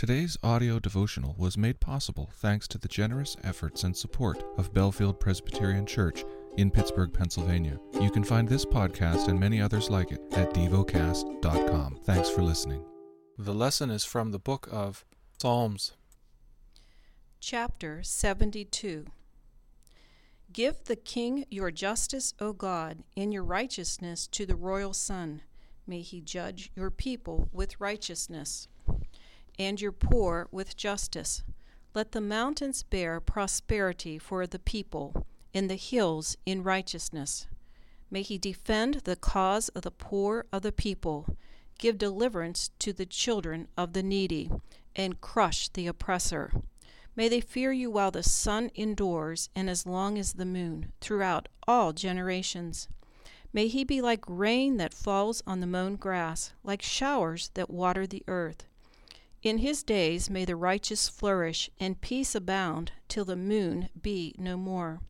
Today's audio devotional was made possible thanks to the generous efforts and support of Bellefield Presbyterian Church in Pittsburgh, Pennsylvania. You can find this podcast and many others like it at devocast.com. Thanks for listening. The lesson is from the book of Psalms. Chapter 72 Give the king your justice, O God, in your righteousness to the royal son. May he judge your people with righteousness and your poor with justice. Let the mountains bear prosperity for the people, and the hills in righteousness. May he defend the cause of the poor of the people, give deliverance to the children of the needy, and crush the oppressor. May they fear you while the sun endures, and as long as the moon, throughout all generations. May he be like rain that falls on the mown grass, like showers that water the earth. In his days may the righteous flourish, and peace abound, till the moon be no more.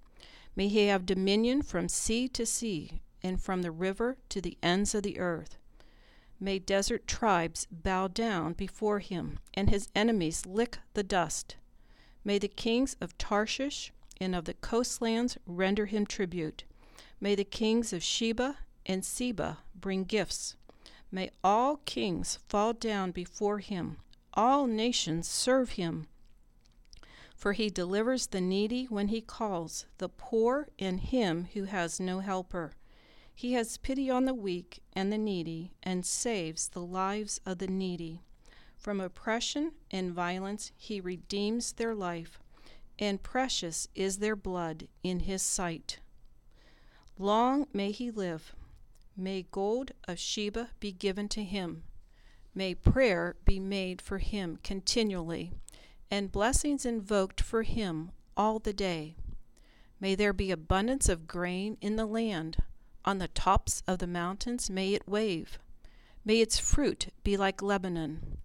May he have dominion from sea to sea, and from the river to the ends of the earth. May desert tribes bow down before him, and his enemies lick the dust. May the kings of Tarshish and of the coastlands render him tribute. May the kings of Sheba and Seba bring gifts. May all kings fall down before him all nations serve him. For he delivers the needy when he calls, the poor and him who has no helper. He has pity on the weak and the needy, and saves the lives of the needy. From oppression and violence he redeems their life, and precious is their blood in his sight. Long may he live. May gold of Sheba be given to him May prayer be made for him continually, and blessings invoked for him all the day. May there be abundance of grain in the land. On the tops of the mountains may it wave. May its fruit be like Lebanon.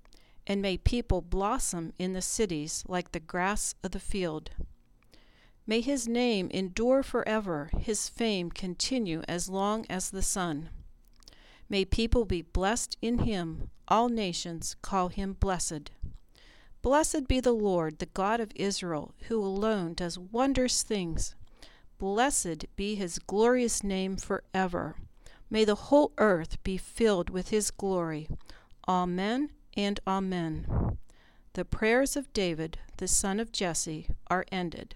And may people blossom in the cities like the grass of the field. May his name endure forever, his fame continue as long as the sun. May people be blessed in him. All nations call him blessed. Blessed be the Lord, the God of Israel, who alone does wondrous things. Blessed be his glorious name forever. May the whole earth be filled with his glory. Amen and Amen. The prayers of David, the son of Jesse, are ended.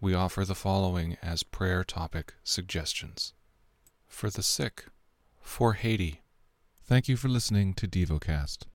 we offer the following as prayer topic suggestions. For the sick, for Haiti. Thank you for listening to DevoCast.